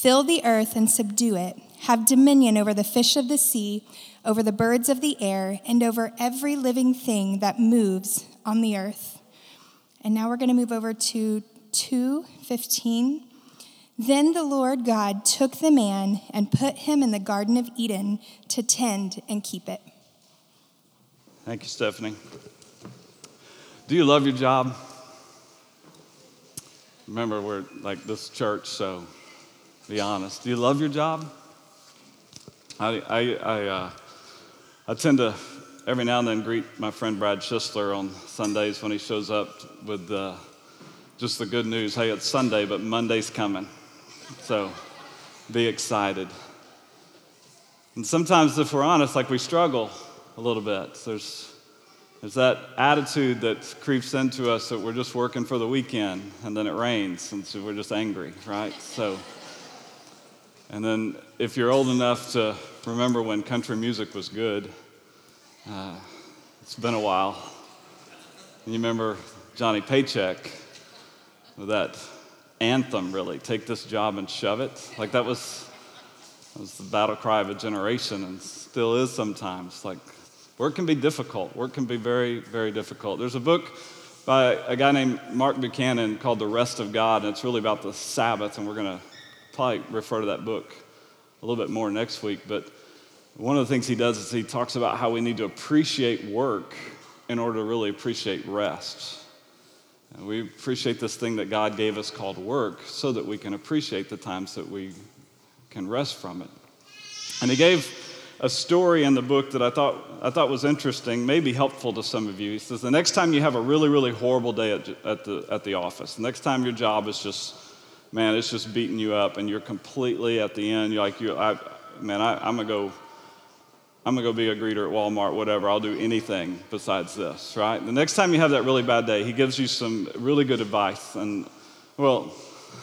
Fill the earth and subdue it. Have dominion over the fish of the sea, over the birds of the air, and over every living thing that moves on the earth. And now we're going to move over to 2:15. Then the Lord God took the man and put him in the garden of Eden to tend and keep it. Thank you, Stephanie. Do you love your job? Remember, we're like this church, so be honest. Do you love your job? I, I, I, uh, I tend to every now and then greet my friend Brad Schisler on Sundays when he shows up with uh, just the good news hey, it's Sunday, but Monday's coming. So be excited. And sometimes, if we're honest, like we struggle a little bit. There's, there's that attitude that creeps into us that we're just working for the weekend and then it rains and so we're just angry, right? So. And then, if you're old enough to remember when country music was good, uh, it's been a while. And you remember Johnny Paycheck, with that anthem, really take this job and shove it. Like, that was, that was the battle cry of a generation and still is sometimes. Like, work can be difficult. Work can be very, very difficult. There's a book by a guy named Mark Buchanan called The Rest of God, and it's really about the Sabbath, and we're going to probably refer to that book a little bit more next week. But one of the things he does is he talks about how we need to appreciate work in order to really appreciate rest. And we appreciate this thing that God gave us called work so that we can appreciate the times that we can rest from it. And he gave a story in the book that I thought, I thought was interesting, maybe helpful to some of you. He says, The next time you have a really, really horrible day at, at, the, at the office, the next time your job is just man, it's just beating you up, and you're completely at the end. You're like, you, I, man, I, I'm gonna go. I'm gonna go be a greeter at Walmart, whatever. I'll do anything besides this, right? The next time you have that really bad day, he gives you some really good advice. And, well,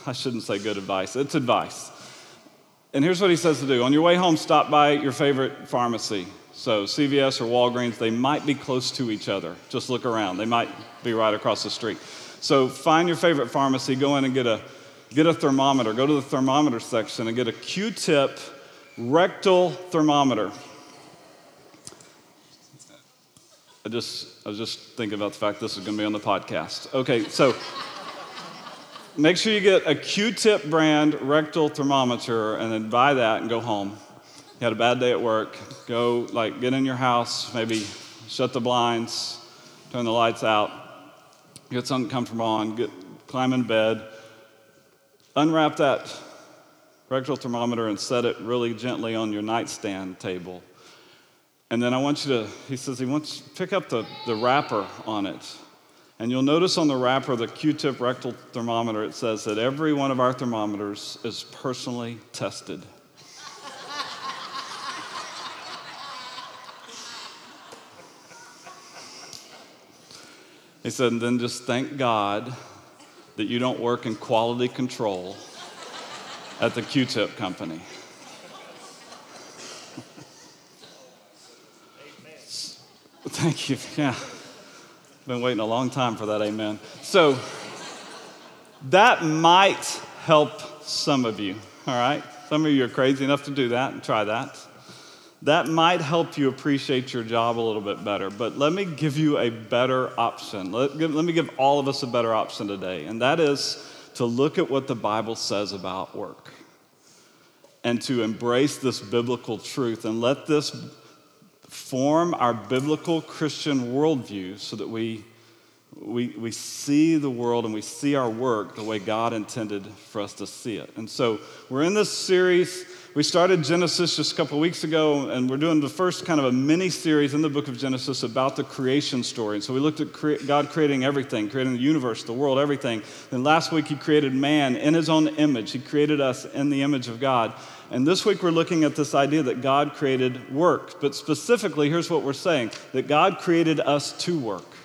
I shouldn't say good advice, it's advice. And here's what he says to do on your way home, stop by your favorite pharmacy. So, CVS or Walgreens, they might be close to each other. Just look around, they might be right across the street. So, find your favorite pharmacy, go in and get a get a thermometer, go to the thermometer section and get a Q tip rectal thermometer. I just, I was just thinking about the fact this is going to be on the podcast. Okay, so make sure you get a Q tip brand rectal thermometer and then buy that and go home. You had a bad day at work, go, like, get in your house, maybe shut the blinds, turn the lights out, get something comfortable on, get, climb in bed Unwrap that rectal thermometer and set it really gently on your nightstand table. And then I want you to, he says, he wants to pick up the, the wrapper on it. And you'll notice on the wrapper, the Q tip rectal thermometer, it says that every one of our thermometers is personally tested. he said, and then just thank God that you don't work in quality control at the Q tip company. Thank you. Yeah. Been waiting a long time for that amen. So that might help some of you, all right? Some of you are crazy enough to do that and try that. That might help you appreciate your job a little bit better. But let me give you a better option. Let, let me give all of us a better option today, and that is to look at what the Bible says about work and to embrace this biblical truth and let this form our biblical Christian worldview so that we, we, we see the world and we see our work the way God intended for us to see it. And so we're in this series we started Genesis just a couple weeks ago, and we're doing the first kind of a mini series in the book of Genesis about the creation story. And so we looked at cre- God creating everything, creating the universe, the world, everything. Then last week, He created man in His own image. He created us in the image of God. And this week, we're looking at this idea that God created work. But specifically, here's what we're saying that God created us to work.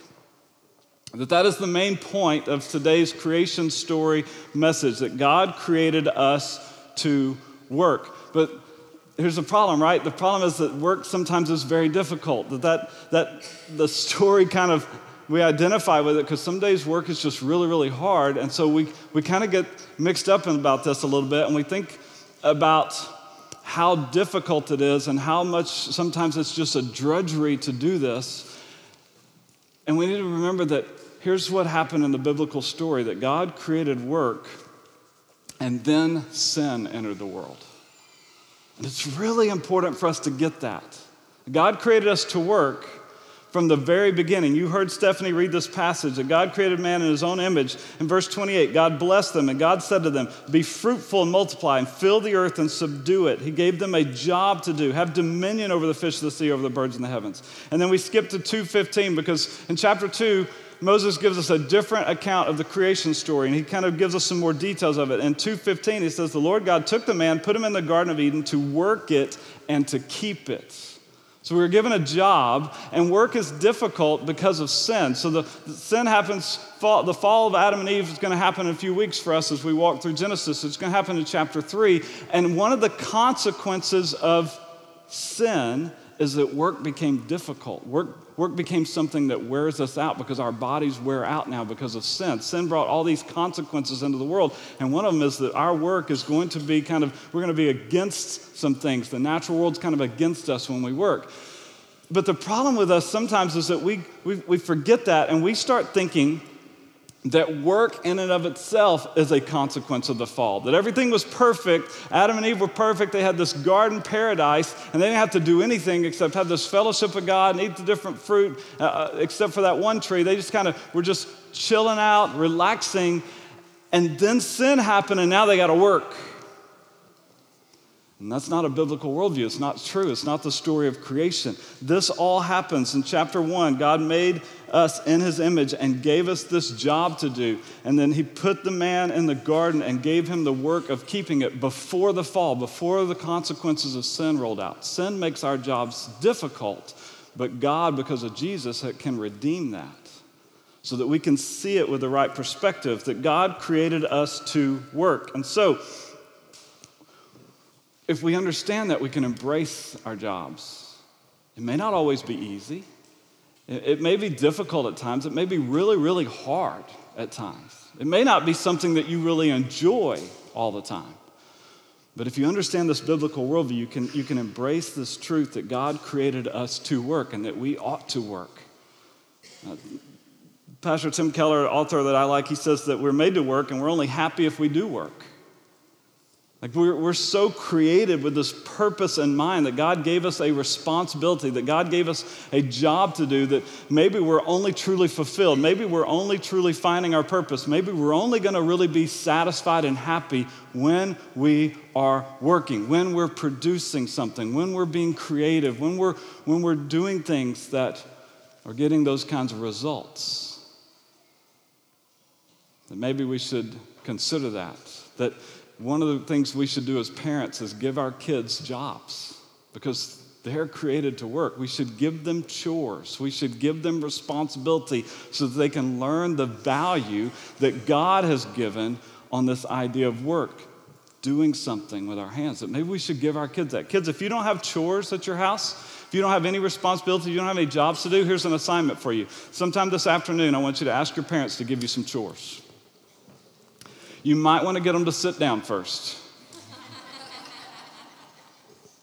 That that is the main point of today's creation story message that God created us to work. But here's the problem, right? The problem is that work sometimes is very difficult. That, that, that the story kind of, we identify with it because some days work is just really, really hard. And so we, we kind of get mixed up about this a little bit and we think about how difficult it is and how much sometimes it's just a drudgery to do this. And we need to remember that here's what happened in the biblical story that God created work and then sin entered the world. And it's really important for us to get that. God created us to work from the very beginning. You heard Stephanie read this passage that God created man in his own image. In verse 28, God blessed them and God said to them, Be fruitful and multiply and fill the earth and subdue it. He gave them a job to do, have dominion over the fish of the sea, over the birds in the heavens. And then we skip to 2:15 because in chapter 2, Moses gives us a different account of the creation story, and he kind of gives us some more details of it. In 2:15, he says, The Lord God took the man, put him in the Garden of Eden to work it and to keep it. So we were given a job, and work is difficult because of sin. So the, the sin happens, fall, the fall of Adam and Eve is going to happen in a few weeks for us as we walk through Genesis. It's going to happen in chapter three. And one of the consequences of sin is that work became difficult. Work, work became something that wears us out because our bodies wear out now because of sin. Sin brought all these consequences into the world. And one of them is that our work is going to be kind of, we're going to be against some things. The natural world's kind of against us when we work. But the problem with us sometimes is that we, we, we forget that and we start thinking that work in and of itself is a consequence of the fall. That everything was perfect. Adam and Eve were perfect. They had this garden paradise, and they didn't have to do anything except have this fellowship with God and eat the different fruit, uh, uh except for that one tree. They just kind of were just chilling out, relaxing, and then sin happened, and now they got to work. And that's not a biblical worldview. It's not true. It's not the story of creation. This all happens in chapter one. God made us in his image and gave us this job to do. And then he put the man in the garden and gave him the work of keeping it before the fall, before the consequences of sin rolled out. Sin makes our jobs difficult, but God, because of Jesus, can redeem that so that we can see it with the right perspective that God created us to work. And so, if we understand that, we can embrace our jobs. It may not always be easy, it may be difficult at times, it may be really, really hard at times. It may not be something that you really enjoy all the time. But if you understand this biblical worldview, you can, you can embrace this truth that God created us to work and that we ought to work. Uh, Pastor Tim Keller, author that I like, he says that we're made to work and we're only happy if we do work. Like we're, we're so created with this purpose in mind that God gave us a responsibility, that God gave us a job to do, that maybe we're only truly fulfilled. Maybe we're only truly finding our purpose. Maybe we're only going to really be satisfied and happy when we are working, when we're producing something, when we're being creative, when we're, when we're doing things that are getting those kinds of results. That maybe we should consider that. That one of the things we should do as parents is give our kids jobs because they're created to work. We should give them chores. We should give them responsibility so that they can learn the value that God has given on this idea of work, doing something with our hands. That maybe we should give our kids that. Kids, if you don't have chores at your house, if you don't have any responsibility, you don't have any jobs to do, here's an assignment for you. Sometime this afternoon, I want you to ask your parents to give you some chores you might want to get them to sit down first.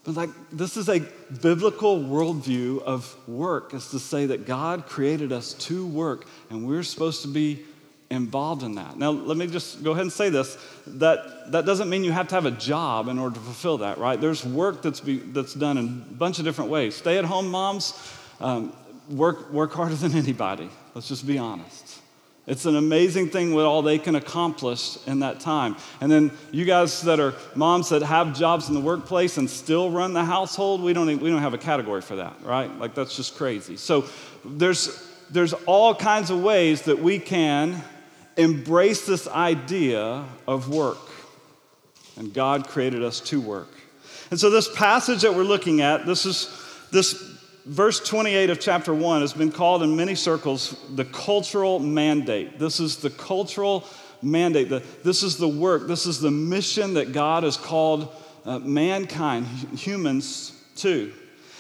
But like this is a biblical worldview of work, is to say that God created us to work and we're supposed to be involved in that. Now, let me just go ahead and say this. That, that doesn't mean you have to have a job in order to fulfill that, right? There's work that's, be, that's done in a bunch of different ways. Stay at home moms um, work, work harder than anybody. Let's just be honest. It's an amazing thing what all they can accomplish in that time. And then you guys that are moms that have jobs in the workplace and still run the household, we don't, we don't have a category for that, right? Like that's just crazy. So there's, there's all kinds of ways that we can embrace this idea of work. And God created us to work. And so this passage that we're looking at, this is this verse 28 of chapter 1 has been called in many circles the cultural mandate. This is the cultural mandate. The, this is the work, this is the mission that God has called uh, mankind, humans, to.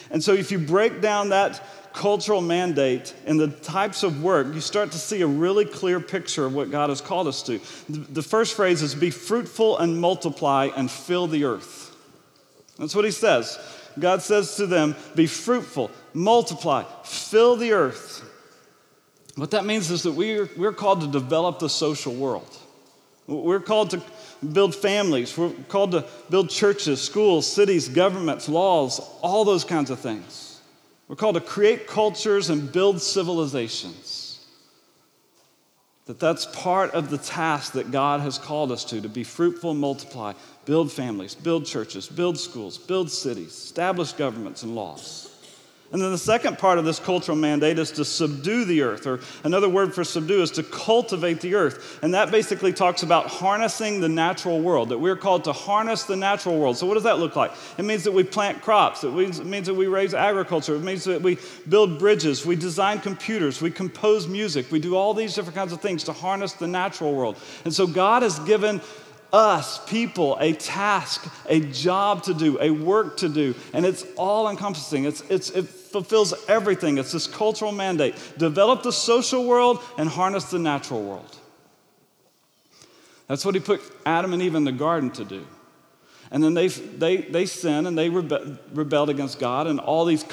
And so, if you break down that cultural mandate and the types of work, you start to see a really clear picture of what God has called us to. The first phrase is be fruitful and multiply and fill the earth. That's what he says. God says to them, be fruitful, multiply, fill the earth. What that means is that we're, we're called to develop the social world. We're called to build families. We're called to build churches, schools, cities, governments, laws, all those kinds of things. We're called to create cultures and build civilizations. That that's part of the task that God has called us to to be fruitful, multiply, build families, build churches, build schools, build cities, establish governments and laws. And then the second part of this cultural mandate is to subdue the earth, or another word for subdue is to cultivate the earth. And that basically talks about harnessing the natural world, that we're called to harness the natural world. So, what does that look like? It means that we plant crops, it means that we raise agriculture, it means that we build bridges, we design computers, we compose music, we do all these different kinds of things to harness the natural world. And so, God has given us, people, a task, a job to do, a work to do, and it's all encompassing. It's, it's, it fulfills everything. It's this cultural mandate develop the social world and harness the natural world. That's what he put Adam and Eve in the garden to do. And then they, they, they sinned and they rebe- rebelled against God, and all these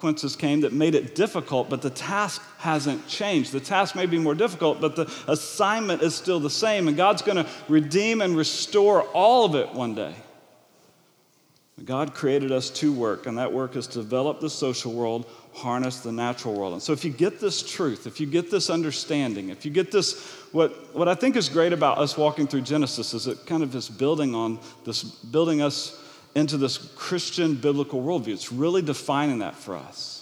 consequences came that made it difficult, but the task hasn't changed. The task may be more difficult, but the assignment is still the same, and God's going to redeem and restore all of it one day. God created us to work, and that work is to develop the social world, harness the natural world. And so, if you get this truth, if you get this understanding, if you get this, what, what I think is great about us walking through Genesis is it kind of is building on this, building us into this Christian biblical worldview. It's really defining that for us.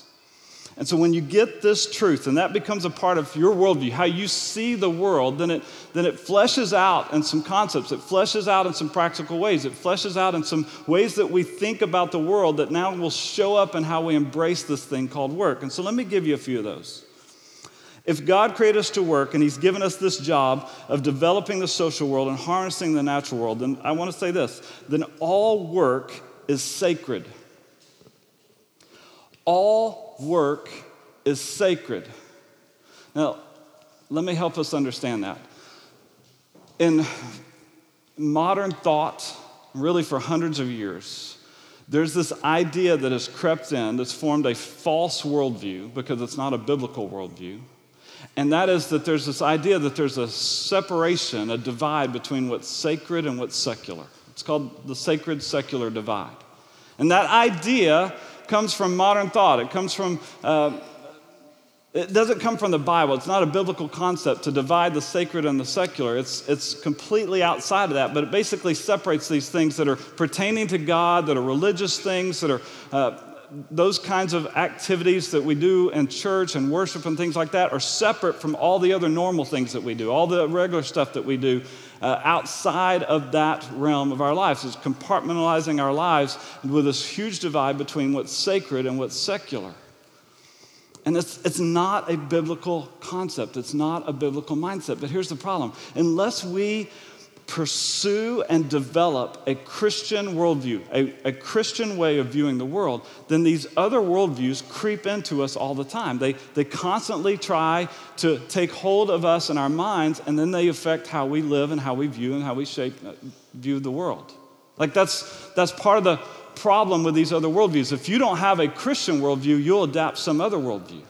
And so when you get this truth and that becomes a part of your worldview, how you see the world, then it, then it fleshes out in some concepts. It fleshes out in some practical ways. It fleshes out in some ways that we think about the world that now will show up in how we embrace this thing called work. And so let me give you a few of those. If God created us to work and He's given us this job of developing the social world and harnessing the natural world, then I want to say this then all work is sacred. All work is sacred. Now, let me help us understand that. In modern thought, really for hundreds of years, there's this idea that has crept in that's formed a false worldview because it's not a biblical worldview. And that is that there's this idea that there's a separation, a divide between what's sacred and what's secular. It's called the sacred secular divide. And that idea comes from modern thought. It comes from, uh, it doesn't come from the Bible. It's not a biblical concept to divide the sacred and the secular. It's, it's completely outside of that, but it basically separates these things that are pertaining to God, that are religious things, that are uh, those kinds of activities that we do in church and worship and things like that are separate from all the other normal things that we do, all the regular stuff that we do uh, outside of that realm of our lives. It's compartmentalizing our lives with this huge divide between what's sacred and what's secular. And it's, it's not a biblical concept, it's not a biblical mindset. But here's the problem unless we pursue and develop a Christian worldview, a, a, Christian way of viewing the world, then these other worldviews creep into us all the time. They, they constantly try to take hold of us and our minds, and then they affect how we live and how we view and how we shape, uh, view the world. Like that's, that's part of the problem with these other worldviews. If you don't have a Christian worldview, you'll adapt some other worldview.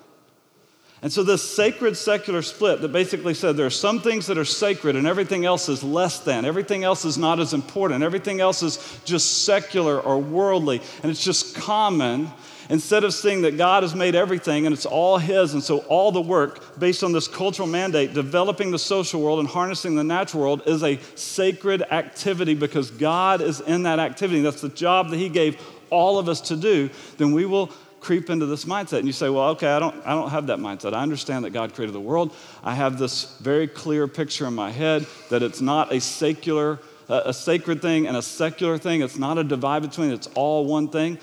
And so, this sacred secular split that basically said there are some things that are sacred and everything else is less than, everything else is not as important, everything else is just secular or worldly, and it's just common. Instead of seeing that God has made everything and it's all His, and so all the work based on this cultural mandate, developing the social world and harnessing the natural world, is a sacred activity because God is in that activity. That's the job that He gave all of us to do, then we will creep into this mindset and you say, well, okay, I don't, I don't have that mindset. I understand that God created the world. I have this very clear picture in my head that it's not a secular, a sacred thing and a secular thing. It's not a divide between, it's all one thing.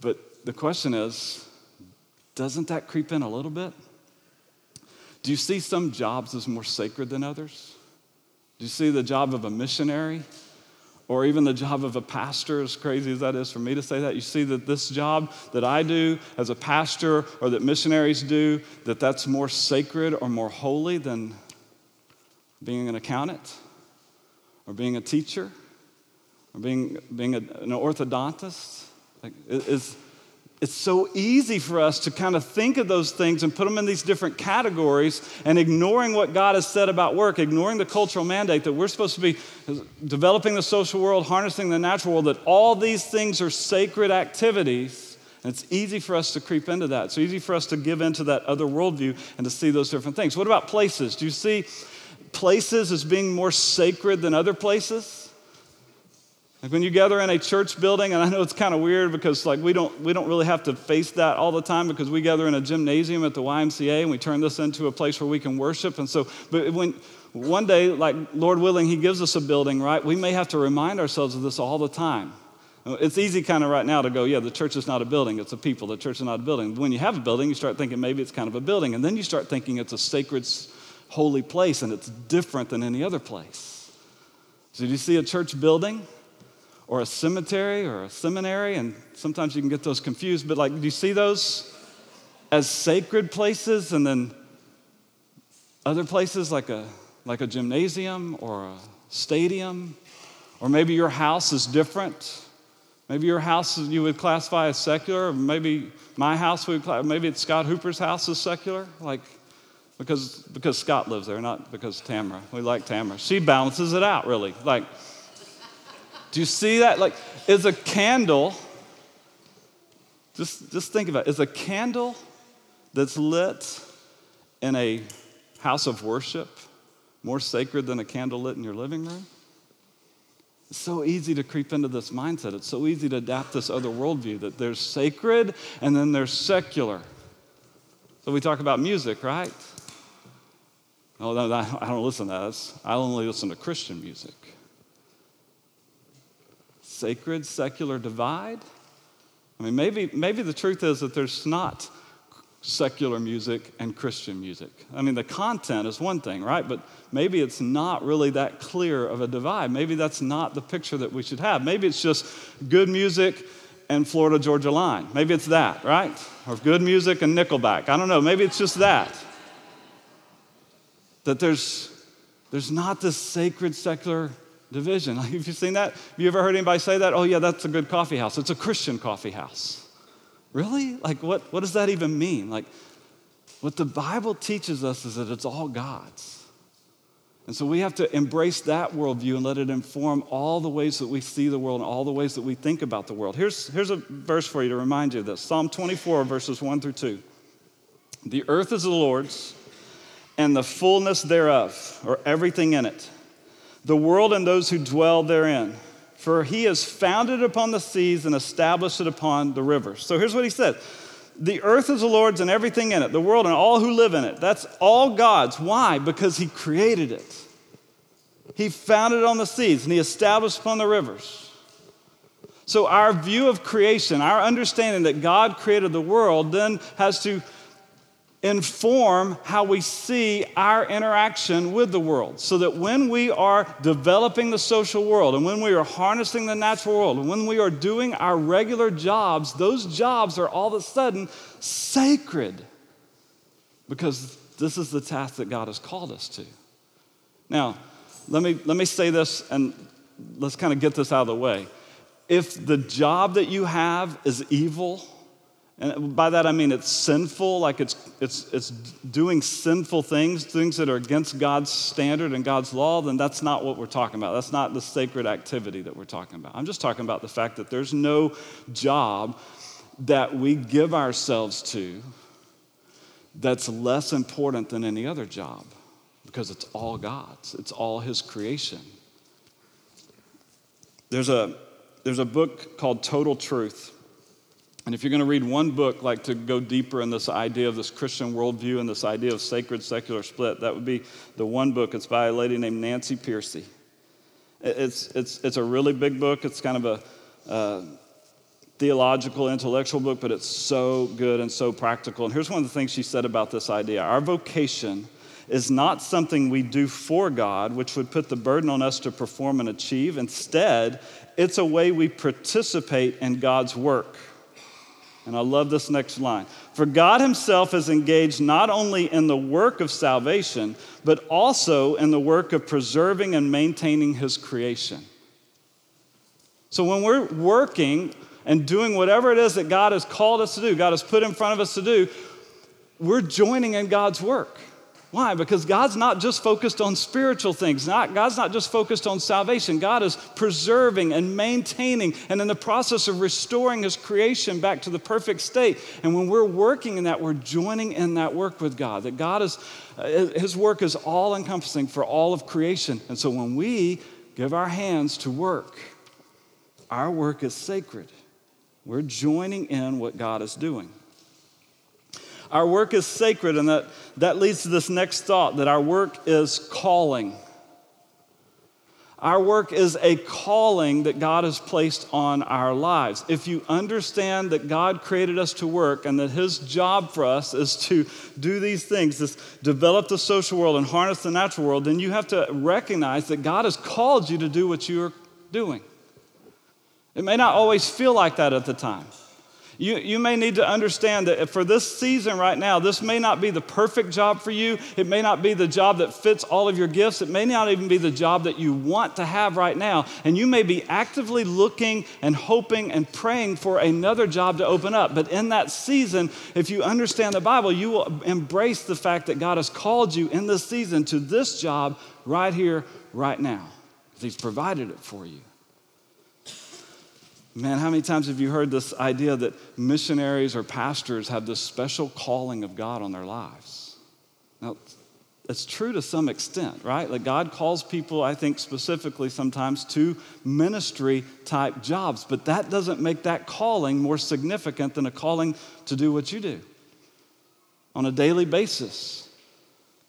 But the question is, doesn't that creep in a little bit? Do you see some jobs as more sacred than others? Do you see the job of a missionary or even the job of a pastor, as crazy as that is for me to say that, you see that this job that I do as a pastor or that missionaries do, that that's more sacred or more holy than being an accountant or being a teacher or being, being a, an orthodontist. Like, is, it's so easy for us to kind of think of those things and put them in these different categories and ignoring what God has said about work, ignoring the cultural mandate that we're supposed to be developing the social world, harnessing the natural world, that all these things are sacred activities. And it's easy for us to creep into that. It's easy for us to give into that other worldview and to see those different things. What about places? Do you see places as being more sacred than other places? Like when you gather in a church building, and I know it's kind of weird because like we don't we don't really have to face that all the time because we gather in a gymnasium at the YMCA and we turn this into a place where we can worship. And so, but when one day, like Lord willing, He gives us a building, right? We may have to remind ourselves of this all the time. It's easy kind of right now to go, yeah, the church is not a building, it's a people. The church is not a building. But When you have a building, you start thinking maybe it's kind of a building. And then you start thinking it's a sacred, holy place and it's different than any other place. So, do you see a church building? Or a cemetery or a seminary, and sometimes you can get those confused, but like, do you see those as sacred places and then other places like a, like a gymnasium or a stadium? Or maybe your house is different. Maybe your house you would classify as secular. Maybe my house would, maybe it's Scott Hooper's house is secular. Like, because, because Scott lives there, not because Tamara. We like Tamara. She balances it out, really. Like, do you see that? Like, is a candle, just, just think about it, is a candle that's lit in a house of worship more sacred than a candle lit in your living room? It's so easy to creep into this mindset. It's so easy to adapt this other worldview that there's sacred and then there's secular. So we talk about music, right? Oh, no, I don't listen to that. I only listen to Christian music sacred secular divide? I mean, maybe, maybe the truth is that there's not secular music and Christian music. I mean, the content is one thing, right? But maybe it's not really that clear of a divide. Maybe that's not the picture that we should have. Maybe it's just good music and Florida Georgia Line. Maybe it's that, right? Or good music and Nickelback. I don't know. Maybe it's just that. That there's, there's not this sacred secular division. Have you seen that? Have you ever heard anybody say that? Oh, yeah, that's a good coffee house. It's a Christian coffee house. Really? Like, what, what does that even mean? Like, what the Bible teaches us is that it's all God's. And so we have to embrace that worldview and let it inform all the ways that we see the world and all the ways that we think about the world. Here's, here's a verse for you to remind you of this Psalm 24, verses 1 through 2. The earth is the Lord's and the fullness thereof, or everything in it the world and those who dwell therein. For he has founded it upon the seas and established it upon the rivers. So here's what he said The earth is the Lord's and everything in it, the world and all who live in it. That's all God's. Why? Because he created it. He founded it on the seas and he established upon the rivers. So, our view of creation, our understanding that God created the world, then has to inform how we see our interaction with the world. So that when we are developing the social world and when we are harnessing the natural world and when we are doing our regular jobs, those jobs are all of a sudden sacred because this is the task that God has called us to. Now, let me, let me say this and let's kind of get this out of the way. If the job that you have is evil, and by that I mean it's sinful, like it's, it's, it's doing sinful things, things that are against God's standard and God's law, then that's not what we're talking about. That's not the sacred activity that we're talking about. I'm just talking about the fact that there's no job that we give ourselves to that's less important than any other job because it's all God's, it's all His creation. There's a, there's a book called Total Truth. And if you're going to read one book, like to go deeper in this idea of this Christian worldview and this idea of sacred secular split, that would be the one book. It's by a lady named Nancy Pearcey. It's, it's, it's a really big book. It's kind of a theological, intellectual book, but it's so good and so practical. And here's one of the things she said about this idea Our vocation is not something we do for God, which would put the burden on us to perform and achieve. Instead, it's a way we participate in God's work. And I love this next line. For God Himself is engaged not only in the work of salvation, but also in the work of preserving and maintaining His creation. So when we're working and doing whatever it is that God has called us to do, God has put in front of us to do, we're joining in God's work. Why? Because God's not just focused on spiritual things. Not, God's not just focused on salvation. God is preserving and maintaining and in the process of restoring His creation back to the perfect state. And when we're working in that, we're joining in that work with God. That God is, uh, His work is all encompassing for all of creation. And so when we give our hands to work, our work is sacred. We're joining in what God is doing. Our work is sacred, and that, that leads to this next thought that our work is calling. Our work is a calling that God has placed on our lives. If you understand that God created us to work and that His job for us is to do these things, this develop the social world and harness the natural world, then you have to recognize that God has called you to do what you are doing. It may not always feel like that at the time. You, you may need to understand that for this season right now, this may not be the perfect job for you. It may not be the job that fits all of your gifts. It may not even be the job that you want to have right now. And you may be actively looking and hoping and praying for another job to open up. But in that season, if you understand the Bible, you will embrace the fact that God has called you in this season to this job right here, right now. He's provided it for you. Man, how many times have you heard this idea that missionaries or pastors have this special calling of God on their lives? Now, it's true to some extent, right? Like God calls people, I think specifically sometimes, to ministry type jobs, but that doesn't make that calling more significant than a calling to do what you do on a daily basis.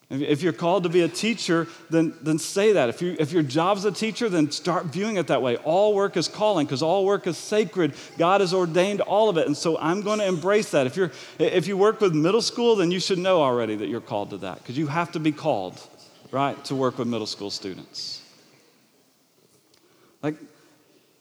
If you're called to be a teacher, then, then say that. If, you, if your job's a teacher, then start viewing it that way. All work is calling because all work is sacred. God has ordained all of it. And so I'm going to embrace that. If, you're, if you work with middle school, then you should know already that you're called to that because you have to be called, right, to work with middle school students. Like,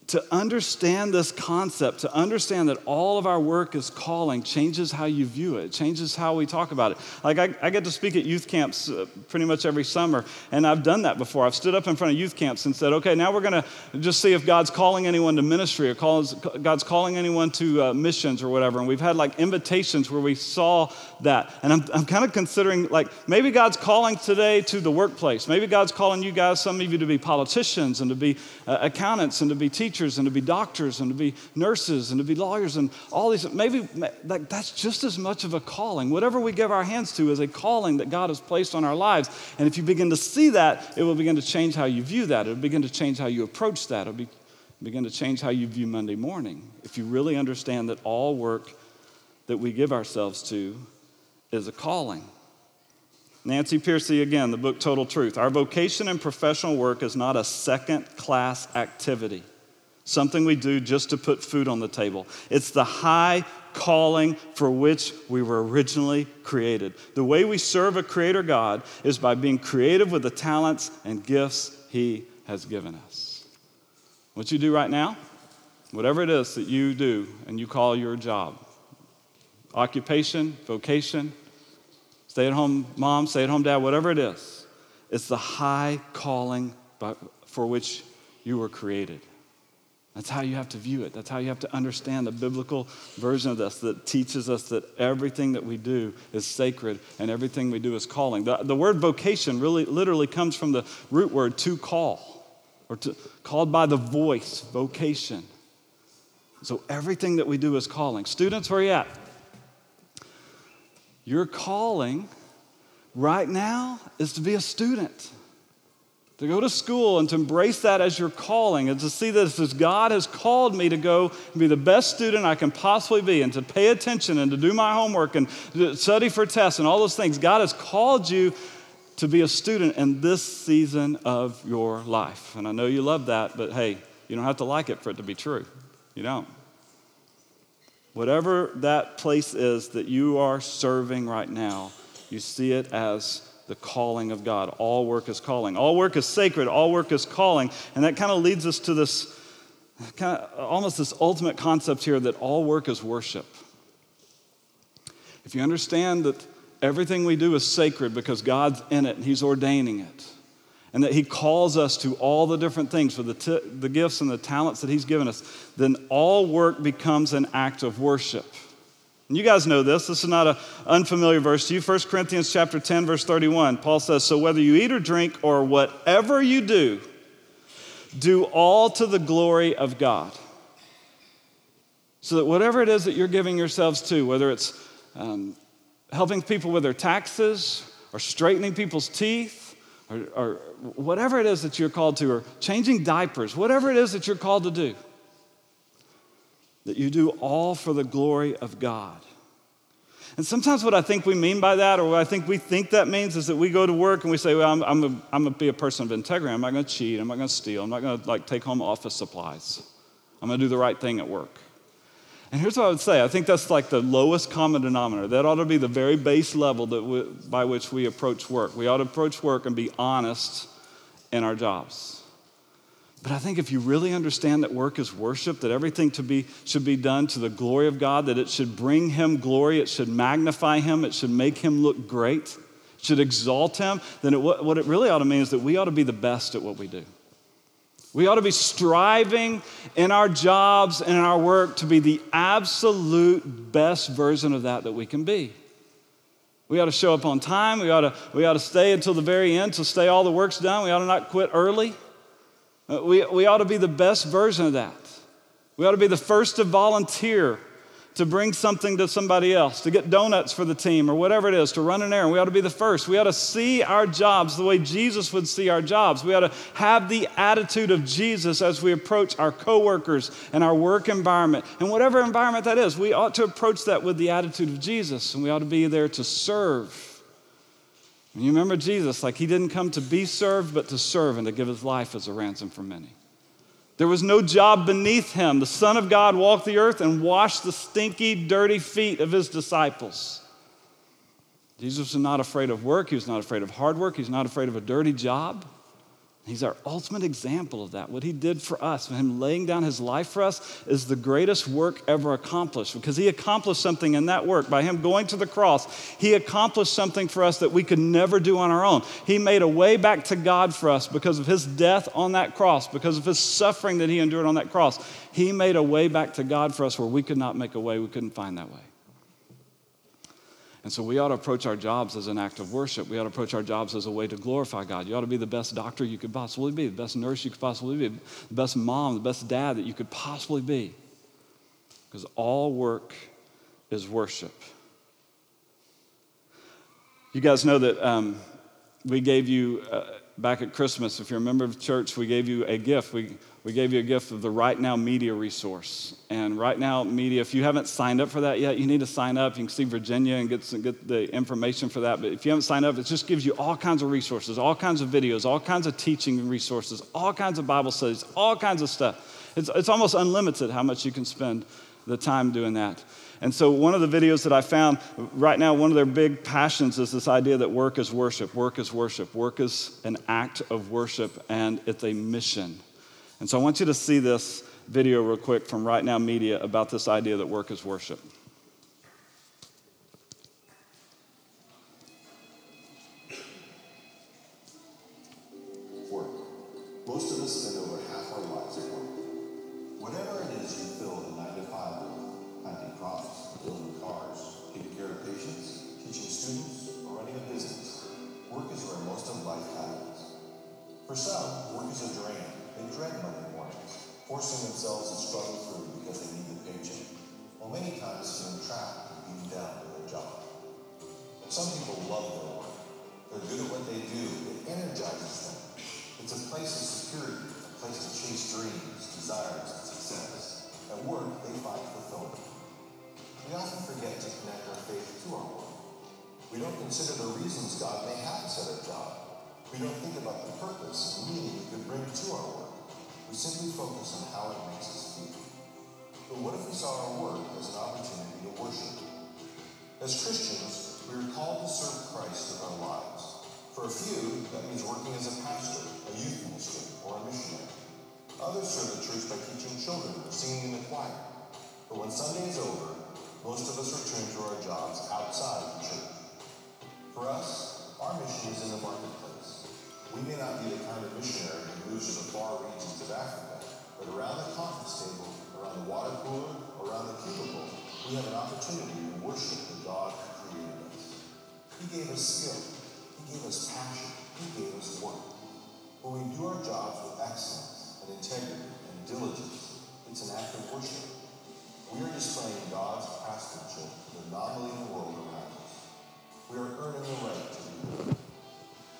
to understand this concept, to understand that all of our work is calling, changes how you view it, changes how we talk about it. Like, I, I get to speak at youth camps uh, pretty much every summer, and I've done that before. I've stood up in front of youth camps and said, okay, now we're going to just see if God's calling anyone to ministry or calls, God's calling anyone to uh, missions or whatever. And we've had like invitations where we saw that. And I'm, I'm kind of considering, like, maybe God's calling today to the workplace. Maybe God's calling you guys, some of you, to be politicians and to be uh, accountants and to be teachers teachers and to be doctors and to be nurses and to be lawyers and all these. Maybe like, that's just as much of a calling. Whatever we give our hands to is a calling that God has placed on our lives. And if you begin to see that, it will begin to change how you view that. It will begin to change how you approach that. It will be, begin to change how you view Monday morning. If you really understand that all work that we give ourselves to is a calling. Nancy Pearcey again, the book Total Truth. Our vocation and professional work is not a second class activity something we do just to put food on the table. It's the high calling for which we were originally created. The way we serve a creator God is by being creative with the talents and gifts He has given us. What you do right now, whatever it is that you do and you call your job occupation, vocation, stay at home mom, stay at home dad, whatever it is, it's the high calling for which you were created. That's how you have to view it. That's how you have to understand the biblical version of this that teaches us that everything that we do is sacred and everything we do is calling. The, the word vocation really literally comes from the root word to call or to, called by the voice, vocation. So everything that we do is calling. Students, where are you at? Your calling right now is to be a student to go to school and to embrace that as your calling and to see that as God has called me to go and be the best student I can possibly be and to pay attention and to do my homework and study for tests and all those things. God has called you to be a student in this season of your life. And I know you love that, but hey, you don't have to like it for it to be true. You don't. Whatever that place is that you are serving right now, you see it as the calling of God. All work is calling. All work is sacred. All work is calling. And that kind of leads us to this kind of almost this ultimate concept here that all work is worship. If you understand that everything we do is sacred because God's in it and He's ordaining it, and that He calls us to all the different things for the, t- the gifts and the talents that He's given us, then all work becomes an act of worship. You guys know this. This is not an unfamiliar verse to you. 1 Corinthians chapter 10, verse 31. Paul says, So whether you eat or drink or whatever you do, do all to the glory of God. So that whatever it is that you're giving yourselves to, whether it's um, helping people with their taxes or straightening people's teeth or, or whatever it is that you're called to, or changing diapers, whatever it is that you're called to do, that you do all for the glory of God. And sometimes what I think we mean by that, or what I think we think that means, is that we go to work and we say, well, I'm, I'm, going to be a person of integrity. I'm not going to cheat. I'm not going to steal. I'm not going to like take home office supplies. I'm going to do the right thing at work. And here's what I would say I think that's like the lowest common denominator. That ought to be the very base level that we, by which we approach work. We ought to approach work and be honest in our jobs. But I think if you really understand that work is worship, that everything to be, should be done to the glory of God, that it should bring Him glory, it should magnify Him, it should make Him look great, it should exalt Him, then it, what it really ought to mean is that we ought to be the best at what we do. We ought to be striving in our jobs and in our work to be the absolute best version of that that we can be. We ought to show up on time. We ought to, we ought to stay until the very end to stay all the work's done. We ought to not quit early. Uh, we, we ought to be the best version of that. We ought to be the first to volunteer to bring something to somebody else, to get donuts for the team or whatever it is, to run an errand. We ought to be the first. We ought to see our jobs the way Jesus would see our jobs. We ought to have the attitude of Jesus as we approach our coworkers and our work environment and whatever environment that is. We ought to approach that with the attitude of Jesus and we ought to be there to serve. You remember Jesus, like he didn't come to be served, but to serve and to give his life as a ransom for many. There was no job beneath him. The Son of God walked the earth and washed the stinky, dirty feet of his disciples. Jesus was not afraid of work. He was not afraid of hard work. He's not afraid of a dirty job. He's our ultimate example of that. What he did for us, him laying down his life for us, is the greatest work ever accomplished because he accomplished something in that work. By him going to the cross, he accomplished something for us that we could never do on our own. He made a way back to God for us because of his death on that cross, because of his suffering that he endured on that cross. He made a way back to God for us where we could not make a way, we couldn't find that way. And so we ought to approach our jobs as an act of worship. We ought to approach our jobs as a way to glorify God. You ought to be the best doctor you could possibly be, the best nurse you could possibly be, the best mom, the best dad that you could possibly be. Because all work is worship. You guys know that um, we gave you, uh, back at Christmas, if you're a member of church, we gave you a gift. We, we gave you a gift of the Right Now Media resource. And Right Now Media, if you haven't signed up for that yet, you need to sign up. You can see Virginia and get, some, get the information for that. But if you haven't signed up, it just gives you all kinds of resources, all kinds of videos, all kinds of teaching resources, all kinds of Bible studies, all kinds of stuff. It's, it's almost unlimited how much you can spend the time doing that. And so, one of the videos that I found right now, one of their big passions is this idea that work is worship. Work is worship. Work is an act of worship, and it's a mission. And so I want you to see this video real quick from Right Now Media about this idea that work is worship. Security, a place to chase dreams, desires, and success. At work, they find fulfillment. We often forget to connect our faith to our work. We don't consider the reasons God may have us at our job. We don't think about the purpose and meaning it could bring to our work. We simply focus on how it makes us feel. But what if we saw our work as an opportunity to worship? As Christians, we are called to serve Christ with our lives. For a few, that means working as a pastor, a youth minister, or a missionary. Others serve the church by teaching children or singing in the choir. But when Sunday is over, most of us return to our jobs outside the church. For us, our mission is in the marketplace. We may not be the kind of missionary who moves to the far regions of Africa, but around the conference table, around the water cooler, around the cubicle, we have an opportunity to worship the God who created us. He gave us skill. He gave us passion. He gave us work. When we do our jobs with excellence and integrity and diligence, it's an act of worship. We are displaying God's craftsmanship to the non-believing world around us. We are earning the right to do it.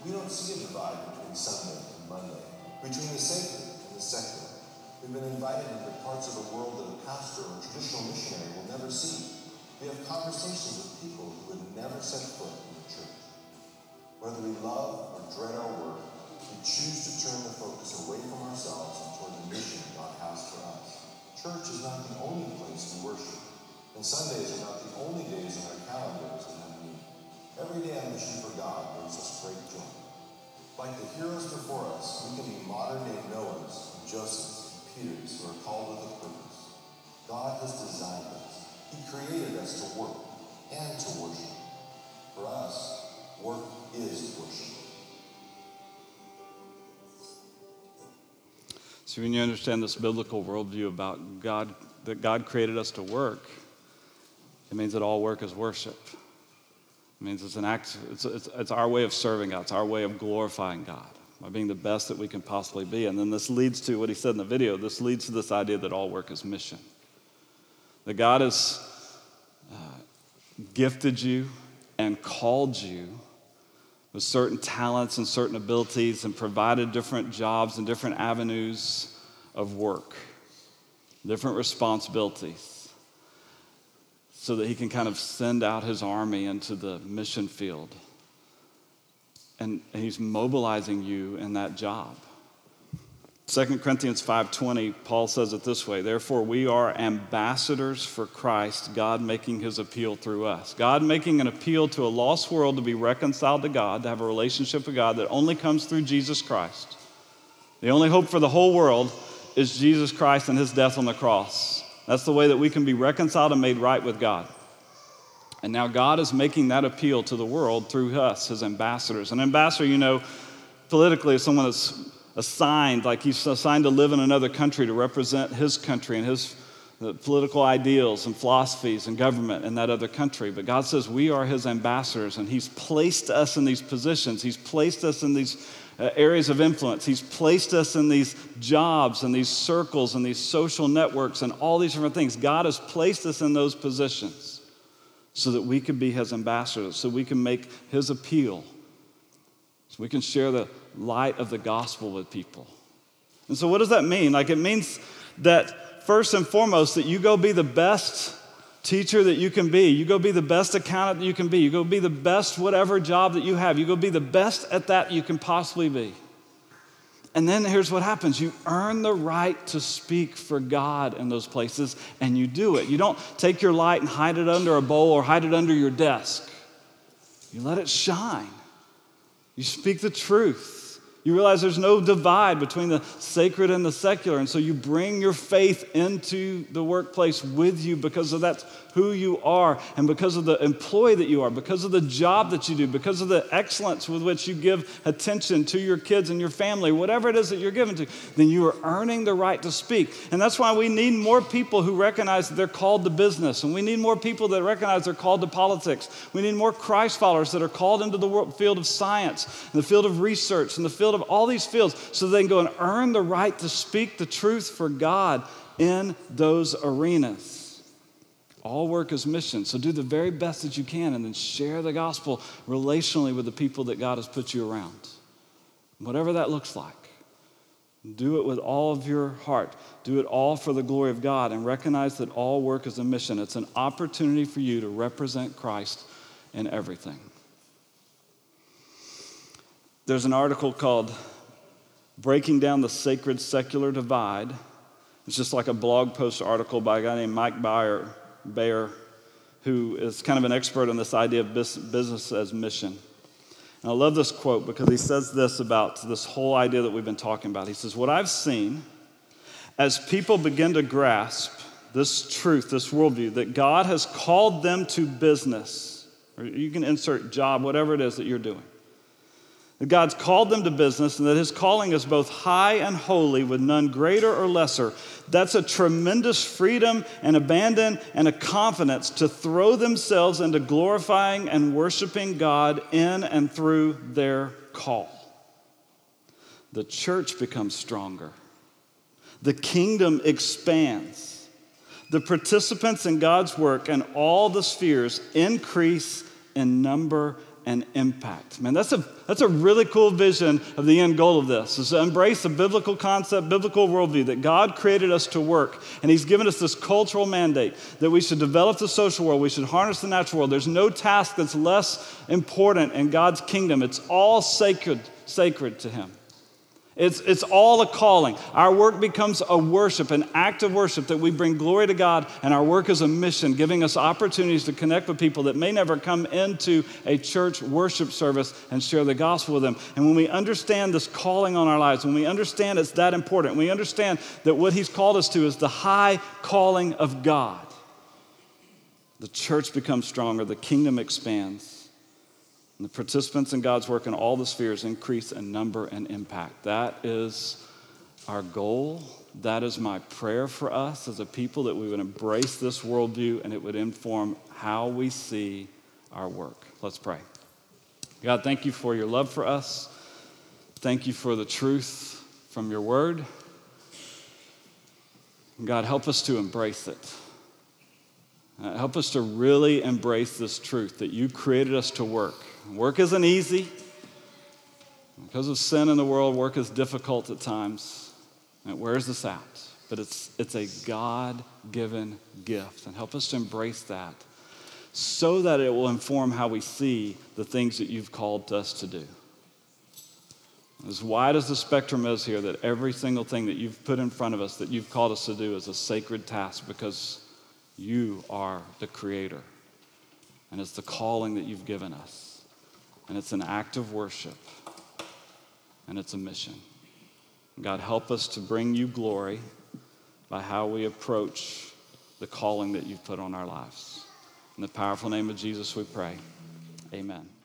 We don't see a divide between Sunday and Monday, between the sacred and the secular. We've been invited into parts of the world that a pastor or traditional missionary will never see. We have conversations with people who would never set foot in the church. Whether we love or dread our work, we choose to turn the focus away from ourselves and toward the mission God has for us. Church is not the only place we worship, and Sundays are not the only days on our calendars that have meaning. Every day on mission for God brings us great joy. Like the heroes before us, we can be modern day Noahs, Josephs, and Peters who are called with a purpose. God has designed us. He created us to work and to worship. For us, work So when you understand this biblical worldview about God, that God created us to work, it means that all work is worship. It means it's an act, it's, it's, it's our way of serving God, it's our way of glorifying God by being the best that we can possibly be. And then this leads to what he said in the video this leads to this idea that all work is mission. That God has uh, gifted you and called you with certain talents and certain abilities and provided different jobs and different avenues of work, different responsibilities, so that he can kind of send out his army into the mission field. And, and he's mobilizing you in that job. 2 Corinthians 5:20 Paul says it this way therefore we are ambassadors for Christ God making his appeal through us. God making an appeal to a lost world to be reconciled to God to have a relationship with God that only comes through Jesus Christ. The only hope for the whole world is Jesus Christ and his death on the cross. That's the way that we can be reconciled and made right with God. And now God is making that appeal to the world through us his ambassadors. An ambassador you know politically is someone that's assigned, like he's assigned to live in another country to represent his country and his political ideals and philosophies and government in that other country. But God says we are his ambassadors, and he's placed us in these positions. He's placed us in these uh, areas of influence. He's placed us in these jobs and these circles and these social networks and all these different things. God has placed us in those positions so that we can be his ambassadors, so we can make his appeal, so we can share the light of the gospel with people. And so, what does that mean? Like, it means that first and foremost, that you go be the best teacher that you can be. You go be the best accountant that you can be. You go be the best whatever job that you have. You go be the best at that you can possibly be. And then here's what happens you earn the right to speak for God in those places, and you do it. You don't take your light and hide it under a bowl or hide it under your desk, you let it shine. You speak the truth. You realize there's no divide between the sacred and the secular. And so you bring your faith into the workplace with you because of that's who you are and because of the employee that you are, because of the job that you do, because of the excellence with which you give attention to your kids and your family, whatever it is that you're given to, then you are earning the right to speak. And that's why we need more people who recognize that they're called to business. And we need more people that recognize they're called to politics. We need more Christ followers that are called into the field of science, and the field of research, and the field of all these fields so they can go and earn the right to speak the truth for God in those arenas. All work is mission. So do the very best that you can and then share the gospel relationally with the people that God has put you around. Whatever that looks like. Do it with all of your heart. Do it all for the glory of God and recognize that all work is a mission. It's an opportunity for you to represent Christ in everything. There's an article called Breaking Down the Sacred Secular Divide. It's just like a blog post article by a guy named Mike Baer, Baer who is kind of an expert on this idea of business as mission. And I love this quote because he says this about this whole idea that we've been talking about. He says, What I've seen as people begin to grasp this truth, this worldview, that God has called them to business, or you can insert job, whatever it is that you're doing. That God's called them to business and that his calling is both high and holy with none greater or lesser. That's a tremendous freedom and abandon and a confidence to throw themselves into glorifying and worshiping God in and through their call. The church becomes stronger. The kingdom expands. The participants in God's work and all the spheres increase in number and impact. Man, that's a, that's a really cool vision of the end goal of this, is to embrace the biblical concept, biblical worldview that God created us to work. And He's given us this cultural mandate that we should develop the social world, we should harness the natural world. There's no task that's less important in God's kingdom. It's all sacred, sacred to Him. It's, it's all a calling. Our work becomes a worship, an act of worship that we bring glory to God, and our work is a mission, giving us opportunities to connect with people that may never come into a church worship service and share the gospel with them. And when we understand this calling on our lives, when we understand it's that important, we understand that what He's called us to is the high calling of God, the church becomes stronger, the kingdom expands. And the participants in God's work in all the spheres increase in number and impact. That is our goal. That is my prayer for us as a people that we would embrace this worldview and it would inform how we see our work. Let's pray. God, thank you for your love for us. Thank you for the truth from your word. God, help us to embrace it. Uh, help us to really embrace this truth that you created us to work Work isn't easy. Because of sin in the world, work is difficult at times. And it wears us out. But it's, it's a God given gift. And help us to embrace that so that it will inform how we see the things that you've called us to do. As wide as the spectrum is here, that every single thing that you've put in front of us, that you've called us to do, is a sacred task because you are the creator. And it's the calling that you've given us and it's an act of worship, and it's a mission. God, help us to bring you glory by how we approach the calling that you've put on our lives. In the powerful name of Jesus, we pray. Amen.